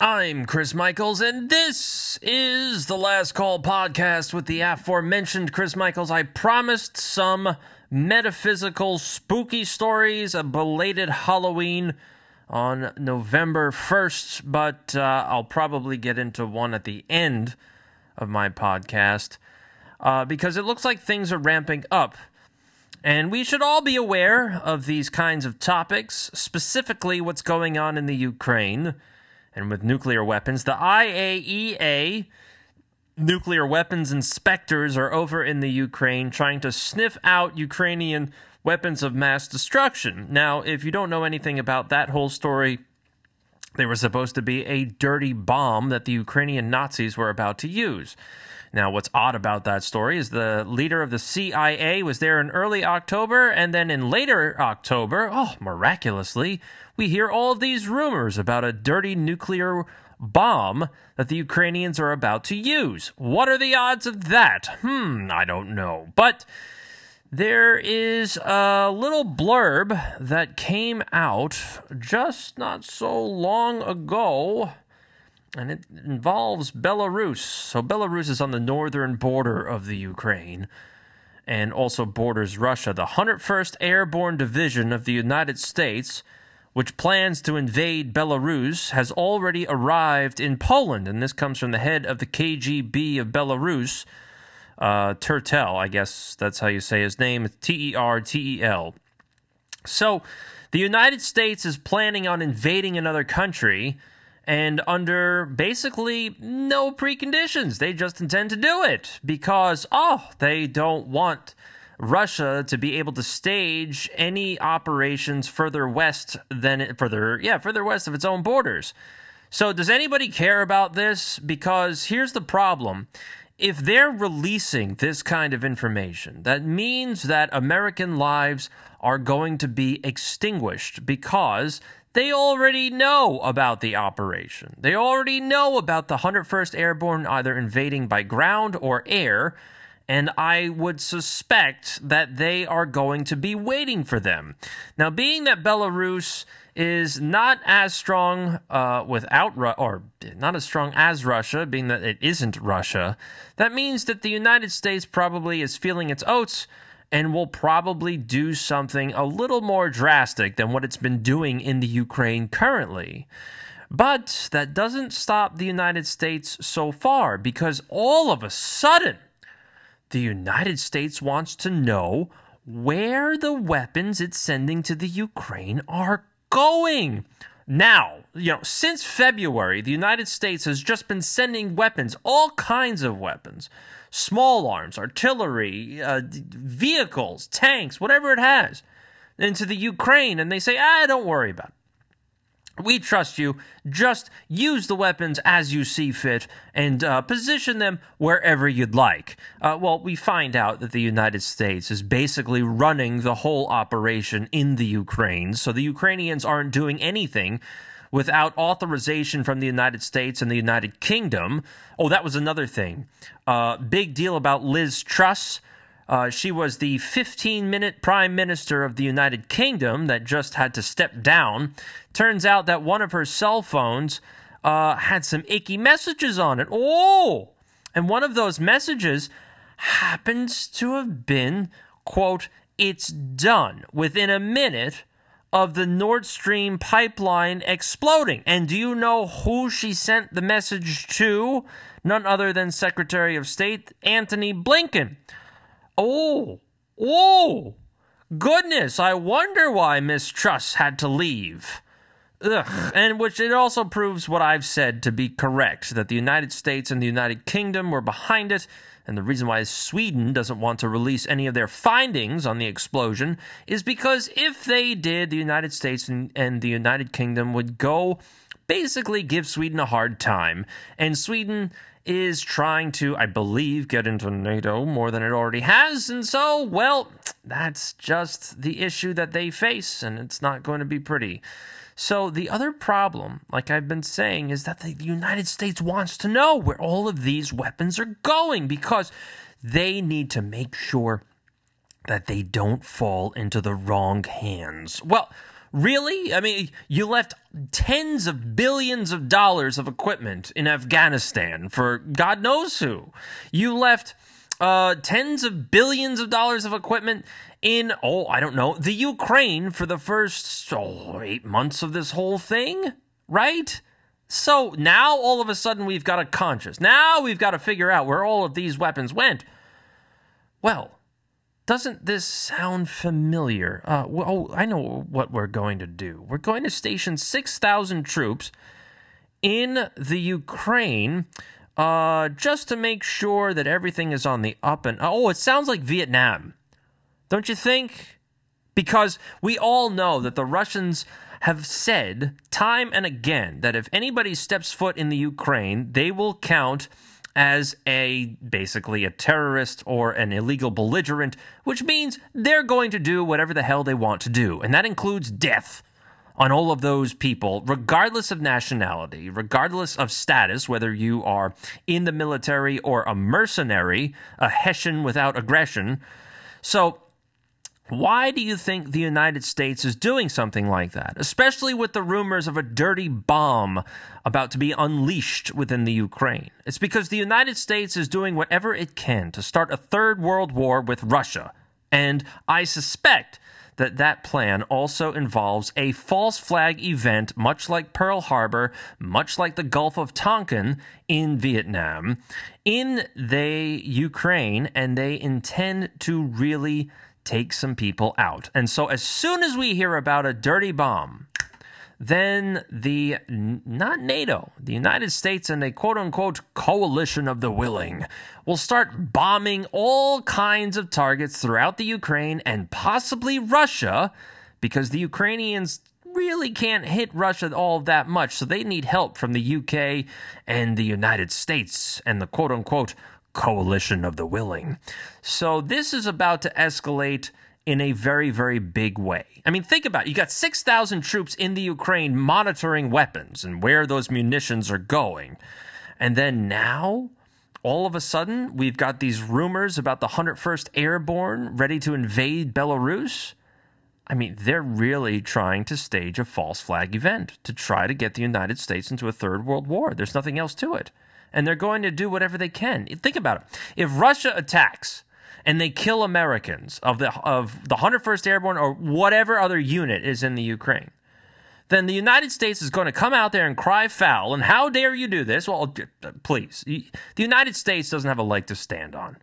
I'm Chris Michaels, and this is the Last Call podcast with the aforementioned Chris Michaels. I promised some metaphysical, spooky stories, a belated Halloween on November 1st, but uh, I'll probably get into one at the end of my podcast uh, because it looks like things are ramping up. And we should all be aware of these kinds of topics, specifically what's going on in the Ukraine and with nuclear weapons. The IAEA nuclear weapons inspectors are over in the Ukraine trying to sniff out Ukrainian weapons of mass destruction. Now, if you don't know anything about that whole story, they were supposed to be a dirty bomb that the Ukrainian Nazis were about to use. Now, what's odd about that story is the leader of the CIA was there in early October, and then in later October, oh, miraculously, we hear all of these rumors about a dirty nuclear bomb that the Ukrainians are about to use. What are the odds of that? Hmm, I don't know. But there is a little blurb that came out just not so long ago, and it involves Belarus. So, Belarus is on the northern border of the Ukraine and also borders Russia. The 101st Airborne Division of the United States which plans to invade Belarus, has already arrived in Poland. And this comes from the head of the KGB of Belarus, uh, Tertel, I guess that's how you say his name. T E R T E L. So the United States is planning on invading another country and under basically no preconditions. They just intend to do it because, oh, they don't want Russia to be able to stage any operations further west than further yeah further west of its own borders. So does anybody care about this? Because here's the problem. If they're releasing this kind of information, that means that American lives are going to be extinguished because they already know about the operation. They already know about the 101st Airborne either invading by ground or air and I would suspect that they are going to be waiting for them. Now, being that Belarus is not as strong uh, without Ru- or not as strong as Russia, being that it isn't Russia, that means that the United States probably is feeling its oats and will probably do something a little more drastic than what it's been doing in the Ukraine currently. But that doesn't stop the United States so far because all of a sudden, the United States wants to know where the weapons it's sending to the Ukraine are going. Now, you know, since February, the United States has just been sending weapons, all kinds of weapons small arms, artillery, uh, vehicles, tanks, whatever it has, into the Ukraine. And they say, ah, don't worry about it. We trust you. Just use the weapons as you see fit and uh, position them wherever you'd like. Uh, well, we find out that the United States is basically running the whole operation in the Ukraine, so the Ukrainians aren't doing anything without authorization from the United States and the United Kingdom. Oh, that was another thing. Uh, big deal about Liz Truss. Uh, she was the 15 minute prime minister of the United Kingdom that just had to step down. Turns out that one of her cell phones uh, had some icky messages on it. Oh! And one of those messages happens to have been, quote, it's done within a minute of the Nord Stream pipeline exploding. And do you know who she sent the message to? None other than Secretary of State Antony Blinken. Oh, oh, goodness, I wonder why Miss Truss had to leave. Ugh. And which it also proves what I've said to be correct that the United States and the United Kingdom were behind it. And the reason why Sweden doesn't want to release any of their findings on the explosion is because if they did, the United States and, and the United Kingdom would go basically give Sweden a hard time. And Sweden is trying to, I believe, get into NATO more than it already has. And so, well, that's just the issue that they face, and it's not going to be pretty. So, the other problem, like I've been saying, is that the United States wants to know where all of these weapons are going because they need to make sure that they don't fall into the wrong hands. Well, Really? I mean, you left tens of billions of dollars of equipment in Afghanistan for God knows who. You left uh, tens of billions of dollars of equipment in, oh, I don't know, the Ukraine for the first oh, eight months of this whole thing, right? So now all of a sudden we've got a conscience. Now we've got to figure out where all of these weapons went. Well, doesn't this sound familiar? Uh, well, oh, I know what we're going to do. We're going to station 6,000 troops in the Ukraine uh, just to make sure that everything is on the up and oh, it sounds like Vietnam, don't you think? Because we all know that the Russians have said time and again that if anybody steps foot in the Ukraine, they will count as a basically a terrorist or an illegal belligerent, which means they're going to do whatever the hell they want to do, and that includes death on all of those people, regardless of nationality, regardless of status, whether you are in the military or a mercenary, a Hessian without aggression. So, why do you think the United States is doing something like that, especially with the rumors of a dirty bomb about to be unleashed within the Ukraine? It's because the United States is doing whatever it can to start a third world war with Russia. And I suspect that that plan also involves a false flag event, much like Pearl Harbor, much like the Gulf of Tonkin in Vietnam, in the Ukraine, and they intend to really take some people out. And so, as soon as we hear about a dirty bomb, then the not NATO, the United States and a quote unquote coalition of the willing will start bombing all kinds of targets throughout the Ukraine and possibly Russia because the Ukrainians really can't hit Russia all that much. So they need help from the UK and the United States and the quote unquote coalition of the willing. So this is about to escalate in a very, very big way. I mean, think about it. You got 6,000 troops in the Ukraine monitoring weapons and where those munitions are going. And then now, all of a sudden, we've got these rumors about the 101st Airborne ready to invade Belarus. I mean, they're really trying to stage a false flag event to try to get the United States into a third world war. There's nothing else to it. And they're going to do whatever they can. Think about it. If Russia attacks, and they kill Americans of the of the 101st Airborne or whatever other unit is in the Ukraine, then the United States is going to come out there and cry foul. And how dare you do this? Well, please, the United States doesn't have a leg to stand on,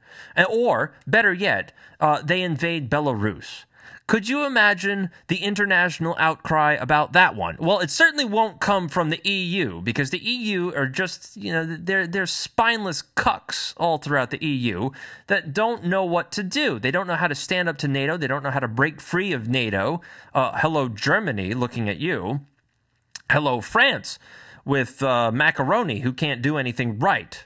or better yet, uh, they invade Belarus. Could you imagine the international outcry about that one? Well, it certainly won't come from the EU because the EU are just, you know, they're they're spineless cucks all throughout the EU that don't know what to do. They don't know how to stand up to NATO. They don't know how to break free of NATO. Uh, hello, Germany, looking at you. Hello, France, with uh, macaroni who can't do anything right.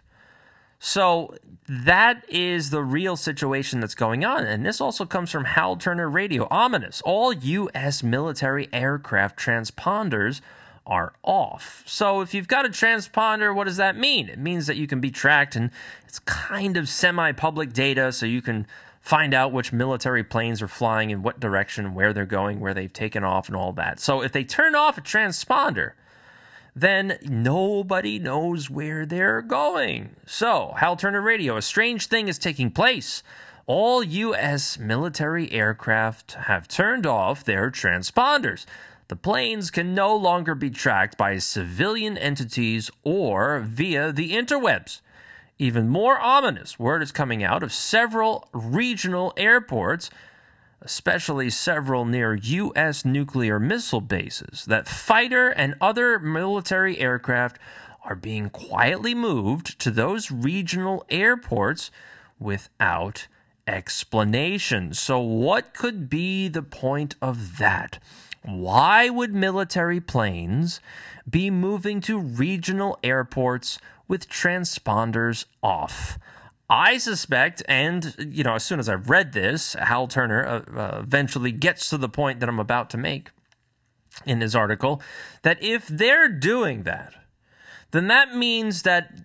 So that is the real situation that's going on. And this also comes from Hal Turner Radio. Ominous. All U.S. military aircraft transponders are off. So if you've got a transponder, what does that mean? It means that you can be tracked and it's kind of semi public data, so you can find out which military planes are flying in what direction, where they're going, where they've taken off, and all that. So if they turn off a transponder, then nobody knows where they're going. So, Hal Turner Radio, a strange thing is taking place. All U.S. military aircraft have turned off their transponders. The planes can no longer be tracked by civilian entities or via the interwebs. Even more ominous, word is coming out of several regional airports especially several near U.S. nuclear missile bases, that fighter and other military aircraft are being quietly moved to those regional airports without explanation. So, what could be the point of that? Why would military planes be moving to regional airports with transponders off? I suspect, and you know, as soon as I read this, Hal Turner uh, uh, eventually gets to the point that I'm about to make in his article, that if they're doing that, then that means that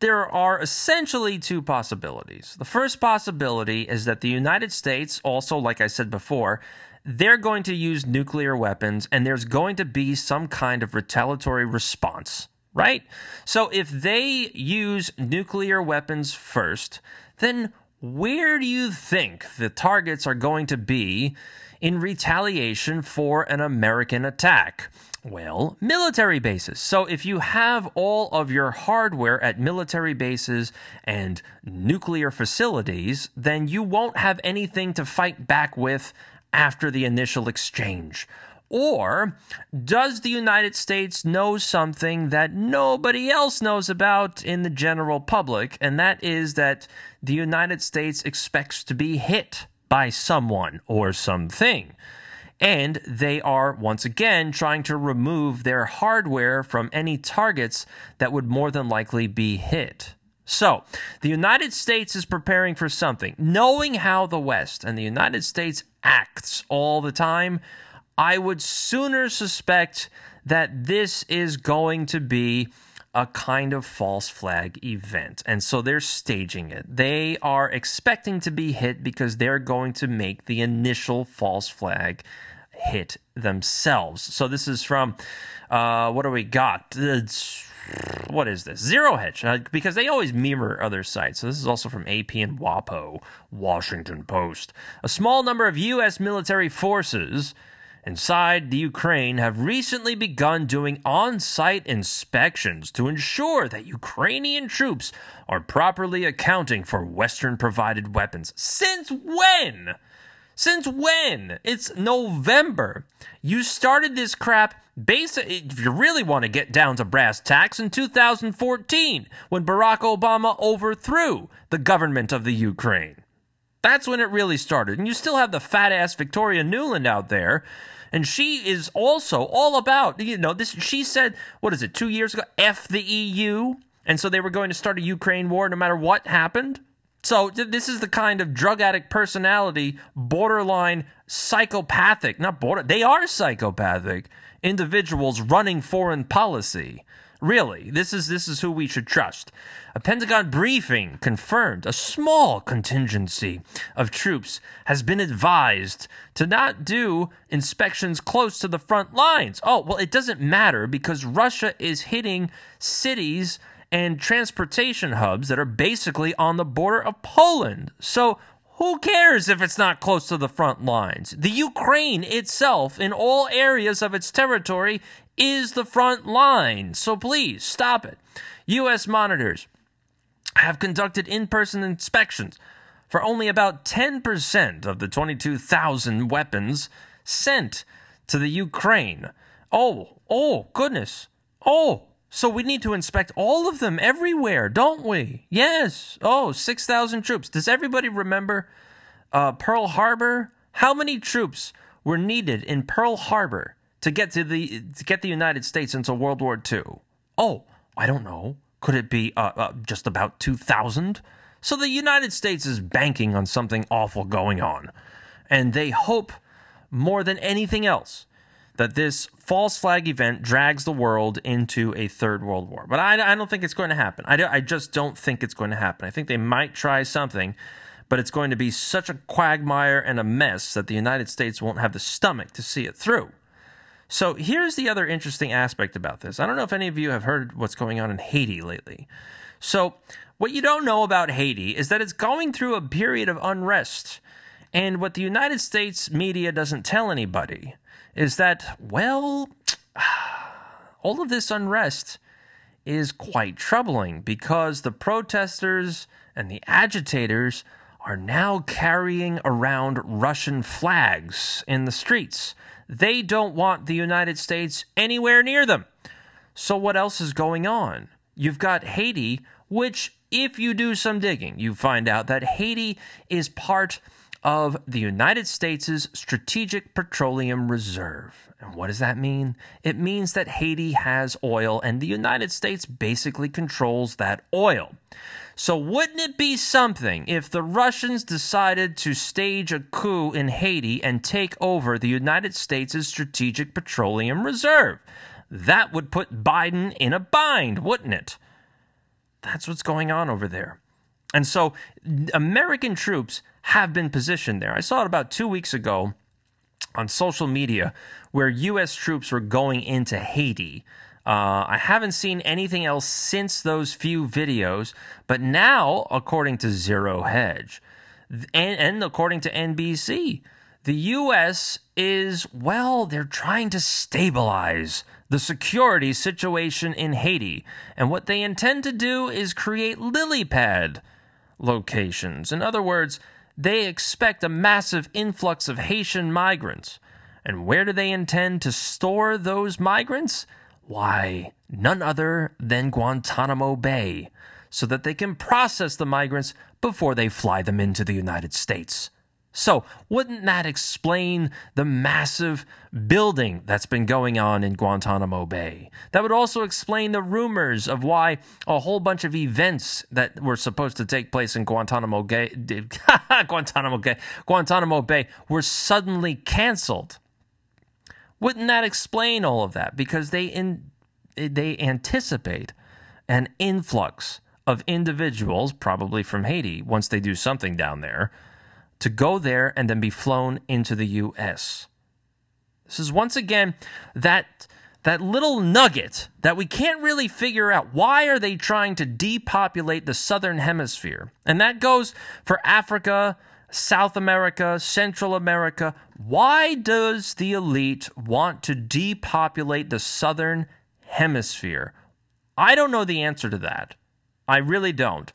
there are essentially two possibilities. The first possibility is that the United States, also, like I said before, they're going to use nuclear weapons and there's going to be some kind of retaliatory response, right? So if they use nuclear weapons first, then where do you think the targets are going to be in retaliation for an American attack? Well, military bases. So if you have all of your hardware at military bases and nuclear facilities, then you won't have anything to fight back with after the initial exchange. Or does the United States know something that nobody else knows about in the general public? And that is that the United States expects to be hit by someone or something and they are once again trying to remove their hardware from any targets that would more than likely be hit. So, the United States is preparing for something. Knowing how the West and the United States acts all the time, I would sooner suspect that this is going to be a kind of false flag event. And so they're staging it. They are expecting to be hit because they're going to make the initial false flag hit themselves. So this is from, uh, what do we got? It's, what is this? Zero Hedge, uh, because they always mirror other sites. So this is also from AP and WAPO, Washington Post. A small number of U.S. military forces inside the Ukraine have recently begun doing on site inspections to ensure that Ukrainian troops are properly accounting for Western provided weapons. Since when? Since when? It's November. You started this crap basically, if you really want to get down to brass tacks, in 2014 when Barack Obama overthrew the government of the Ukraine. That's when it really started. And you still have the fat ass Victoria Nuland out there and she is also all about, you know, this. She said, what is it, two years ago? F the EU. And so they were going to start a Ukraine war no matter what happened. So this is the kind of drug addict personality, borderline psychopathic, not border, they are psychopathic individuals running foreign policy. Really, this is this is who we should trust. A Pentagon briefing confirmed a small contingency of troops has been advised to not do inspections close to the front lines. Oh, well, it doesn't matter because Russia is hitting cities and transportation hubs that are basically on the border of Poland. So who cares if it's not close to the front lines? The Ukraine itself, in all areas of its territory, is the front line. So please stop it. U.S. monitors have conducted in person inspections for only about 10% of the 22,000 weapons sent to the Ukraine. Oh, oh, goodness. Oh, so we need to inspect all of them everywhere, don't we? Yes. Oh, 6,000 troops. Does everybody remember uh, Pearl Harbor? How many troops were needed in Pearl Harbor to get to the to get the United States into World War II? Oh, I don't know. Could it be uh, uh, just about 2,000? So the United States is banking on something awful going on. And they hope more than anything else that this false flag event drags the world into a third world war. But I, I don't think it's going to happen. I, I just don't think it's going to happen. I think they might try something, but it's going to be such a quagmire and a mess that the United States won't have the stomach to see it through. So here's the other interesting aspect about this. I don't know if any of you have heard what's going on in Haiti lately. So, what you don't know about Haiti is that it's going through a period of unrest. And what the United States media doesn't tell anybody is that, well, all of this unrest is quite troubling because the protesters and the agitators are now carrying around Russian flags in the streets. They don't want the United States anywhere near them. So, what else is going on? You've got Haiti, which, if you do some digging, you find out that Haiti is part of the United States' Strategic Petroleum Reserve. And what does that mean? It means that Haiti has oil and the United States basically controls that oil. So, wouldn't it be something if the Russians decided to stage a coup in Haiti and take over the United States' Strategic Petroleum Reserve? That would put Biden in a bind, wouldn't it? That's what's going on over there. And so, American troops have been positioned there. I saw it about two weeks ago on social media where U.S. troops were going into Haiti. Uh, I haven't seen anything else since those few videos, but now, according to Zero Hedge, and, and according to NBC, the U.S. is, well, they're trying to stabilize the security situation in Haiti. And what they intend to do is create lily pad locations. In other words, they expect a massive influx of Haitian migrants. And where do they intend to store those migrants? Why, none other than Guantanamo Bay, so that they can process the migrants before they fly them into the United States. So, wouldn't that explain the massive building that's been going on in Guantanamo Bay? That would also explain the rumors of why a whole bunch of events that were supposed to take place in Guantanamo Bay, Guantanamo Bay, Guantanamo Bay were suddenly canceled. Wouldn't that explain all of that? Because they in, they anticipate an influx of individuals, probably from Haiti, once they do something down there to go there and then be flown into the US. This is once again that that little nugget that we can't really figure out why are they trying to depopulate the southern hemisphere and that goes for africa south america central america why does the elite want to depopulate the southern hemisphere i don't know the answer to that i really don't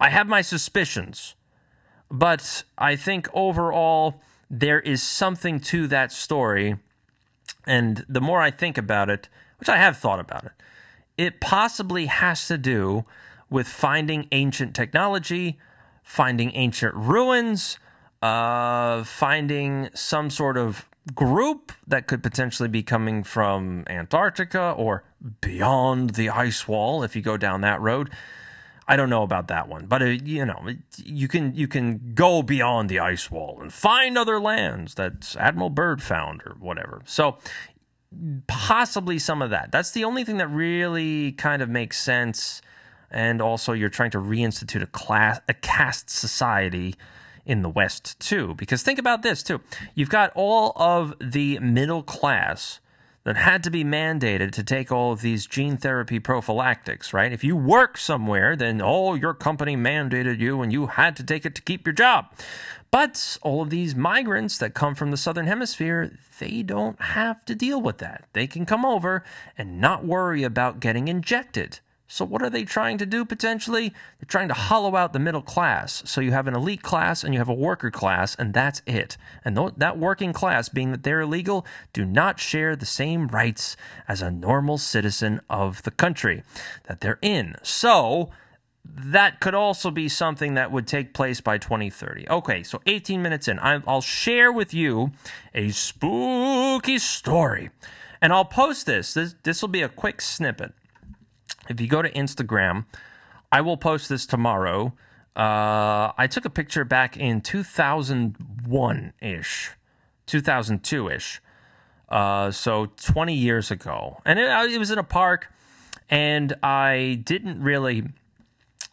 i have my suspicions but I think overall, there is something to that story. And the more I think about it, which I have thought about it, it possibly has to do with finding ancient technology, finding ancient ruins, uh, finding some sort of group that could potentially be coming from Antarctica or beyond the ice wall if you go down that road. I don't know about that one, but uh, you know, you can you can go beyond the ice wall and find other lands that Admiral Byrd found or whatever. So possibly some of that. That's the only thing that really kind of makes sense. And also, you're trying to reinstitute a class, a caste society in the West too. Because think about this too: you've got all of the middle class that had to be mandated to take all of these gene therapy prophylactics, right? If you work somewhere, then oh, your company mandated you and you had to take it to keep your job. But all of these migrants that come from the southern hemisphere, they don't have to deal with that. They can come over and not worry about getting injected. So, what are they trying to do potentially? They're trying to hollow out the middle class. So, you have an elite class and you have a worker class, and that's it. And that working class, being that they're illegal, do not share the same rights as a normal citizen of the country that they're in. So, that could also be something that would take place by 2030. Okay, so 18 minutes in, I'll share with you a spooky story. And I'll post this. This, this will be a quick snippet if you go to Instagram, I will post this tomorrow. Uh, I took a picture back in 2001 ish, 2002 ish. Uh, so 20 years ago. And it, it was in a park, and I didn't really.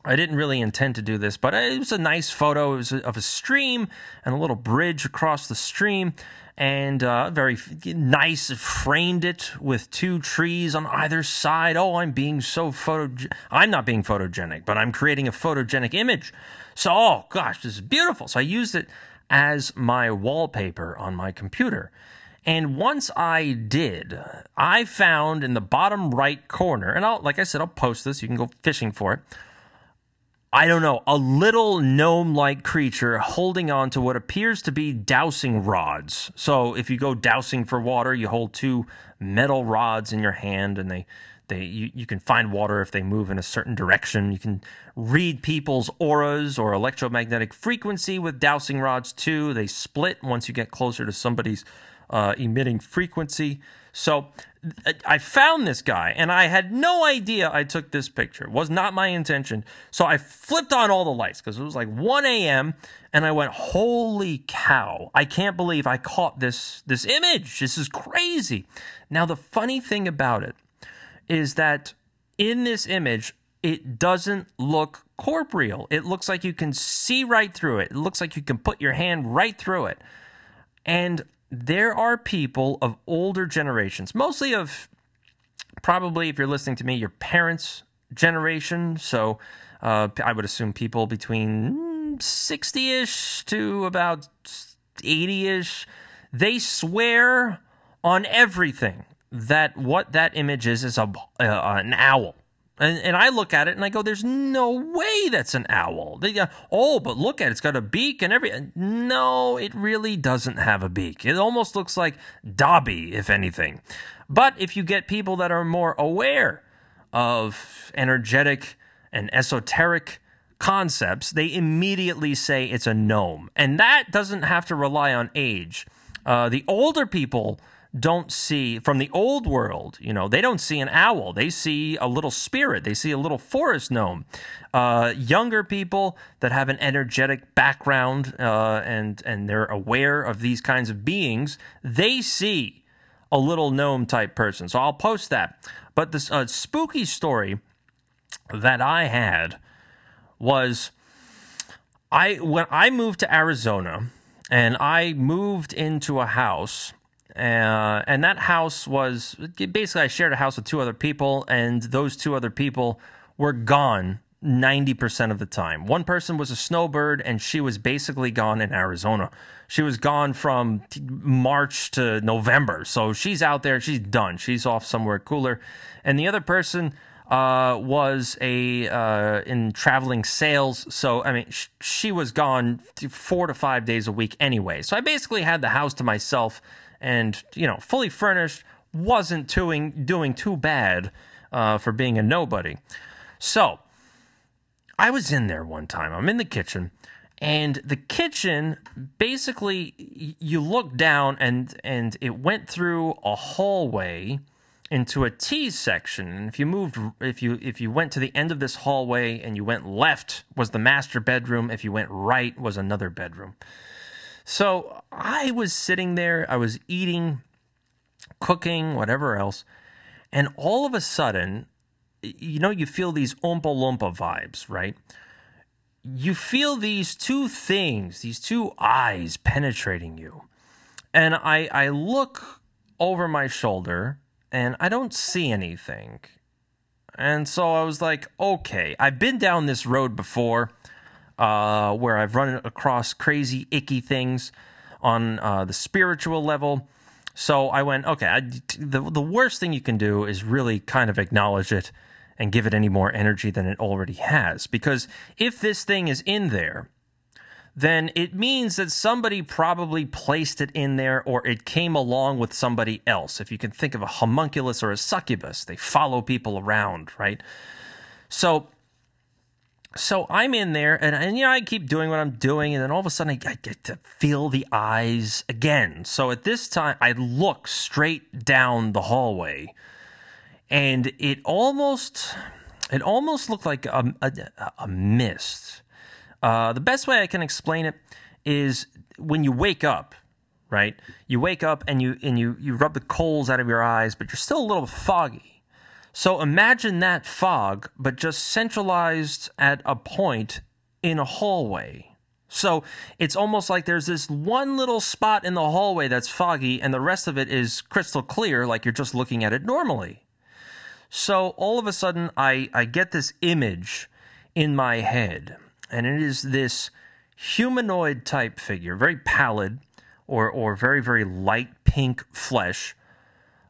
I didn't really intend to do this, but it was a nice photo. It was of a stream and a little bridge across the stream and uh, very nice. Framed it with two trees on either side. Oh, I'm being so photo. I'm not being photogenic, but I'm creating a photogenic image. So, oh gosh, this is beautiful. So I used it as my wallpaper on my computer. And once I did, I found in the bottom right corner, and I'll, like I said, I'll post this. You can go fishing for it I don't know, a little gnome like creature holding on to what appears to be dowsing rods. So if you go dowsing for water, you hold two metal rods in your hand and they they you, you can find water if they move in a certain direction. You can read people's auras or electromagnetic frequency with dowsing rods too. They split once you get closer to somebody's uh, emitting frequency. So I found this guy and I had no idea I took this picture. It was not my intention. So I flipped on all the lights because it was like 1 a.m. and I went, holy cow. I can't believe I caught this this image. This is crazy. Now the funny thing about it is that in this image, it doesn't look corporeal. It looks like you can see right through it. It looks like you can put your hand right through it. And there are people of older generations, mostly of probably, if you're listening to me, your parents' generation. So uh, I would assume people between 60 ish to about 80 ish. They swear on everything that what that image is is a, uh, an owl. And, and I look at it and I go, there's no way that's an owl. They go, oh, but look at it. It's got a beak and everything. No, it really doesn't have a beak. It almost looks like Dobby, if anything. But if you get people that are more aware of energetic and esoteric concepts, they immediately say it's a gnome. And that doesn't have to rely on age. Uh, the older people don't see from the old world you know they don't see an owl. They see a little spirit. They see a little forest gnome. Uh, younger people that have an energetic background uh, and and they're aware of these kinds of beings they see a little gnome type person. So i'll post that. But this uh, spooky story that i had was i when i moved to arizona and i moved into a house uh, and that house was basically I shared a house with two other people, and those two other people were gone 90% of the time. One person was a snowbird, and she was basically gone in Arizona. She was gone from March to November. So she's out there, she's done. She's off somewhere cooler. And the other person uh, was a uh, in traveling sales. So I mean, sh- she was gone four to five days a week anyway. So I basically had the house to myself and you know fully furnished wasn't doing doing too bad uh, for being a nobody. So I was in there one time. I'm in the kitchen, and the kitchen basically you look down and and it went through a hallway into a T section. And if you moved if you if you went to the end of this hallway and you went left was the master bedroom, if you went right was another bedroom. So I was sitting there, I was eating, cooking, whatever else, and all of a sudden, you know, you feel these Oompa Loompa vibes, right? You feel these two things, these two eyes penetrating you. And I, I look over my shoulder and I don't see anything. And so I was like, okay, I've been down this road before uh, where I've run across crazy, icky things on uh, the spiritual level. So I went, okay, I, the, the worst thing you can do is really kind of acknowledge it and give it any more energy than it already has. Because if this thing is in there, then it means that somebody probably placed it in there or it came along with somebody else. If you can think of a homunculus or a succubus, they follow people around, right? So so I'm in there, and, and you know I keep doing what I'm doing, and then all of a sudden I, I get to feel the eyes again. So at this time, I look straight down the hallway, and it almost it almost looked like a, a, a mist. Uh, the best way I can explain it is when you wake up, right? You wake up and you and you you rub the coals out of your eyes, but you're still a little foggy. So imagine that fog, but just centralized at a point in a hallway. So it's almost like there's this one little spot in the hallway that's foggy, and the rest of it is crystal clear, like you're just looking at it normally. So all of a sudden, I, I get this image in my head, and it is this humanoid type figure, very pallid or, or very, very light pink flesh,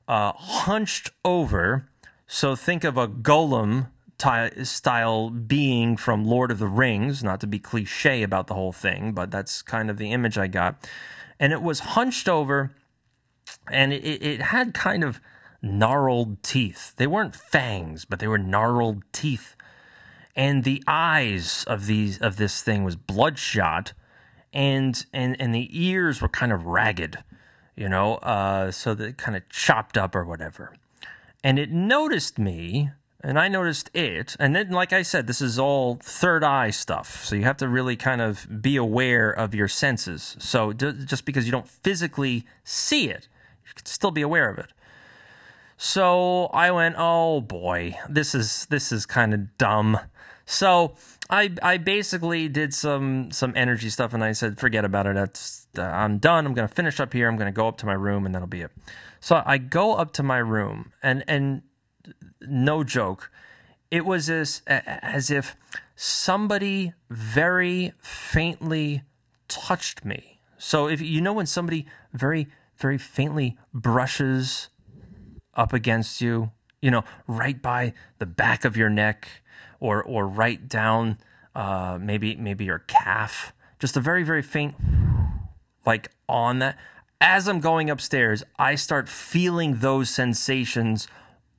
uh, hunched over so think of a Gollum ty- style being from Lord of the Rings, not to be cliche about the whole thing, but that's kind of the image I got. And it was hunched over and it, it had kind of gnarled teeth. They weren't fangs, but they were gnarled teeth. And the eyes of these of this thing was bloodshot and and and the ears were kind of ragged, you know, uh, so they kind of chopped up or whatever and it noticed me and I noticed it. And then, like I said, this is all third eye stuff. So you have to really kind of be aware of your senses. So d- just because you don't physically see it, you can still be aware of it. So I went, oh boy, this is this is kind of dumb. So I I basically did some some energy stuff, and I said, forget about it. That's uh, I'm done. I'm gonna finish up here. I'm gonna go up to my room, and that'll be it. So I go up to my room, and and no joke, it was as as if somebody very faintly touched me. So if you know when somebody very very faintly brushes up against you, you know, right by the back of your neck or or right down uh, maybe maybe your calf, just a very very faint like on that. As I'm going upstairs, I start feeling those sensations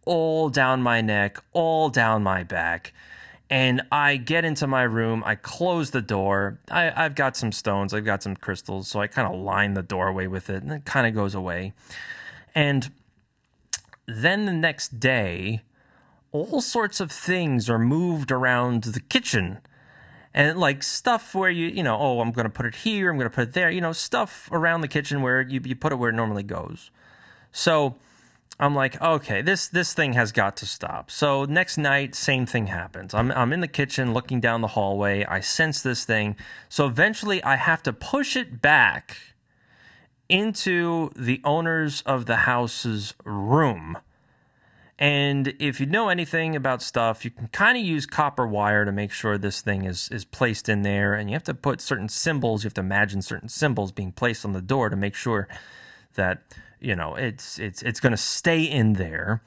all down my neck, all down my back. And I get into my room, I close the door. I, have got some stones, I've got some crystals, so I kind of line the doorway with it, and it kind of goes away. And then the next day, all sorts of things are moved around the kitchen. And like stuff where you you know oh i'm going to put it here i'm going to put it there you know stuff around the kitchen where you, you put it where it normally goes. So i'm like okay this this thing has got to stop. So next night same thing happens. I'm, I'm in the kitchen looking down the hallway. I sense this thing. So eventually i have to push it back into the owners of the house's room and if you know anything about stuff, you can kind of use copper wire to make sure this thing is, is placed in there. And you have to put certain symbols, you have to imagine certain symbols being placed on the door to make sure that, you know, it's it's it's gonna stay in there.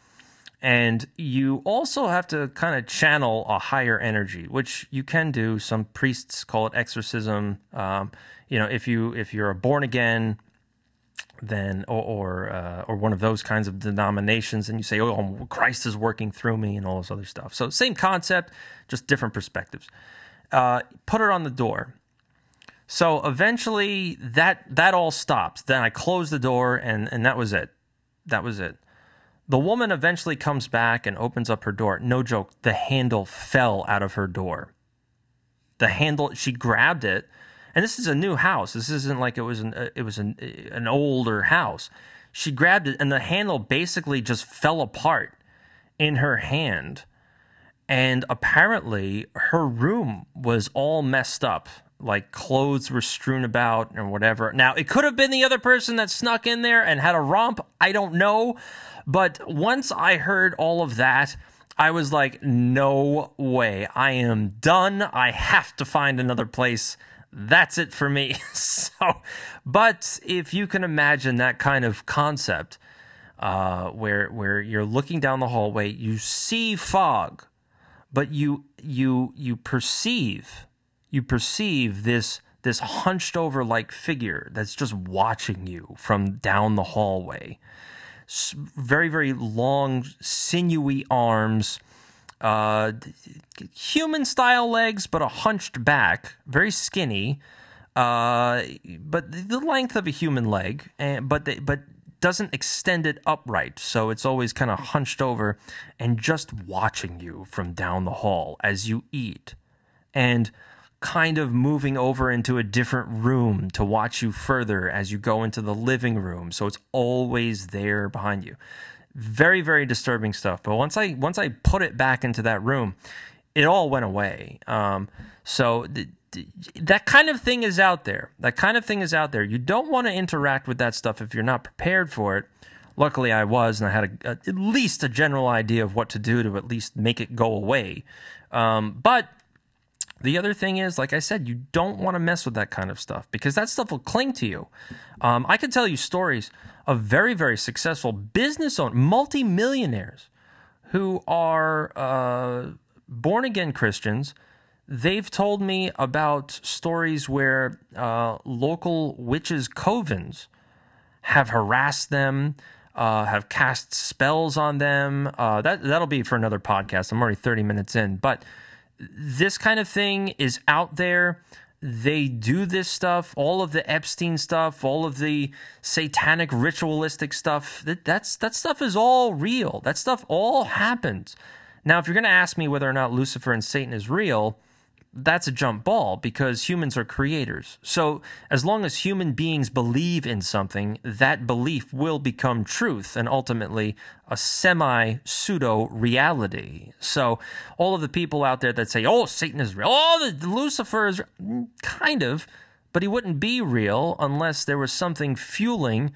And you also have to kind of channel a higher energy, which you can do. Some priests call it exorcism. Um, you know, if you if you're a born again then or or, uh, or one of those kinds of denominations, and you say, "Oh, Christ is working through me," and all this other stuff. So same concept, just different perspectives. Uh, put it on the door. So eventually, that that all stops. Then I close the door, and and that was it. That was it. The woman eventually comes back and opens up her door. No joke, the handle fell out of her door. The handle, she grabbed it and this is a new house. This isn't like it was an uh, it was an an older house. She grabbed it, and the handle basically just fell apart in her hand. And apparently, her room was all messed up. Like clothes were strewn about and whatever. Now, it could have been the other person that snuck in there and had a romp. I don't know. But once I heard all of that, I was like, no way. I am done. I have to find another place that's it for me. so, but if you can imagine that kind of concept, uh, where where you're looking down the hallway, you see fog, but you you you perceive you perceive this this hunched over like figure that's just watching you from down the hallway. Very very long sinewy arms uh, human style legs, but a hunched back, very skinny, uh, but the length of a human leg, and but they, but doesn't extend it upright, so it's always kind of hunched over and just watching you from down the hall as you eat, and kind of moving over into a different room to watch you further as you go into the living room. So it's always there behind you very very disturbing stuff. But once i once i put it back into that room it all went away. Um, so th- th- that kind of thing is out there. That kind of thing is out there. You don't want to interact with that stuff if you're not prepared for it. Luckily i was and i had a, a, at least a general idea of what to do to at least make it go away. Um, but the other thing is, like I said, you don't want to mess with that kind of stuff because that stuff will cling to you. Um, I can tell you stories of very, very successful business owners, multimillionaires who are uh, born again Christians. They've told me about stories where uh, local witches' covens have harassed them, uh, have cast spells on them. Uh, that that'll be for another podcast. I'm already 30 minutes in, but this kind of thing is out there. They do this stuff, all of the Epstein stuff, all of the satanic ritualistic stuff. That that's that stuff is all real. That stuff all happens. Now, if you're going to ask me whether or not Lucifer and Satan is real, that's a jump ball because humans are creators. So, as long as human beings believe in something, that belief will become truth and ultimately a semi pseudo reality. So, all of the people out there that say, oh, Satan is real, oh, the Lucifer is mm, kind of, but he wouldn't be real unless there was something fueling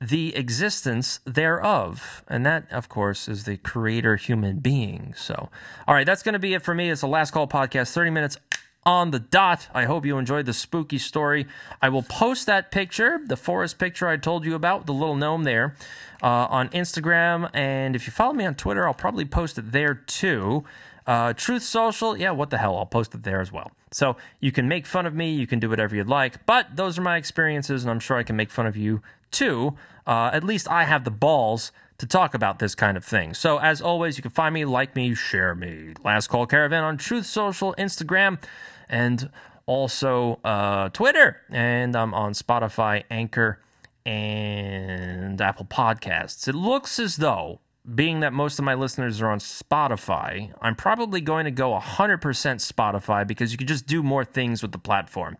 the existence thereof. And that, of course, is the creator human being. So, all right, that's going to be it for me. It's the Last Call podcast, 30 minutes on the dot. I hope you enjoyed the spooky story. I will post that picture, the forest picture I told you about, the little gnome there, uh, on Instagram. And if you follow me on Twitter, I'll probably post it there too. Uh, Truth Social, yeah, what the hell? I'll post it there as well. So you can make fun of me, you can do whatever you'd like, but those are my experiences, and I'm sure I can make fun of you too. Uh, at least I have the balls to talk about this kind of thing. So, as always, you can find me, like me, share me. Last Call Caravan on Truth Social, Instagram, and also uh, Twitter. And I'm on Spotify, Anchor, and Apple Podcasts. It looks as though, being that most of my listeners are on Spotify, I'm probably going to go 100% Spotify because you can just do more things with the platform,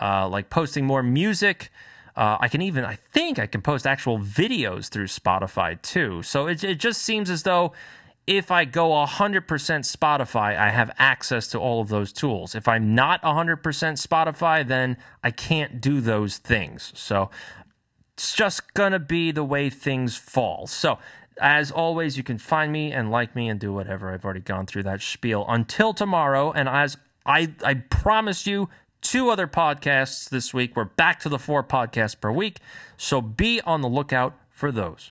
uh, like posting more music uh, I can even, I think I can post actual videos through Spotify too. So it, it just seems as though if I go 100% Spotify, I have access to all of those tools. If I'm not 100% Spotify, then I can't do those things. So it's just going to be the way things fall. So, as always, you can find me and like me and do whatever. I've already gone through that spiel until tomorrow. And as I, I promise you, two other podcasts this week. We're back to the four podcasts per week. So be on the lookout for those.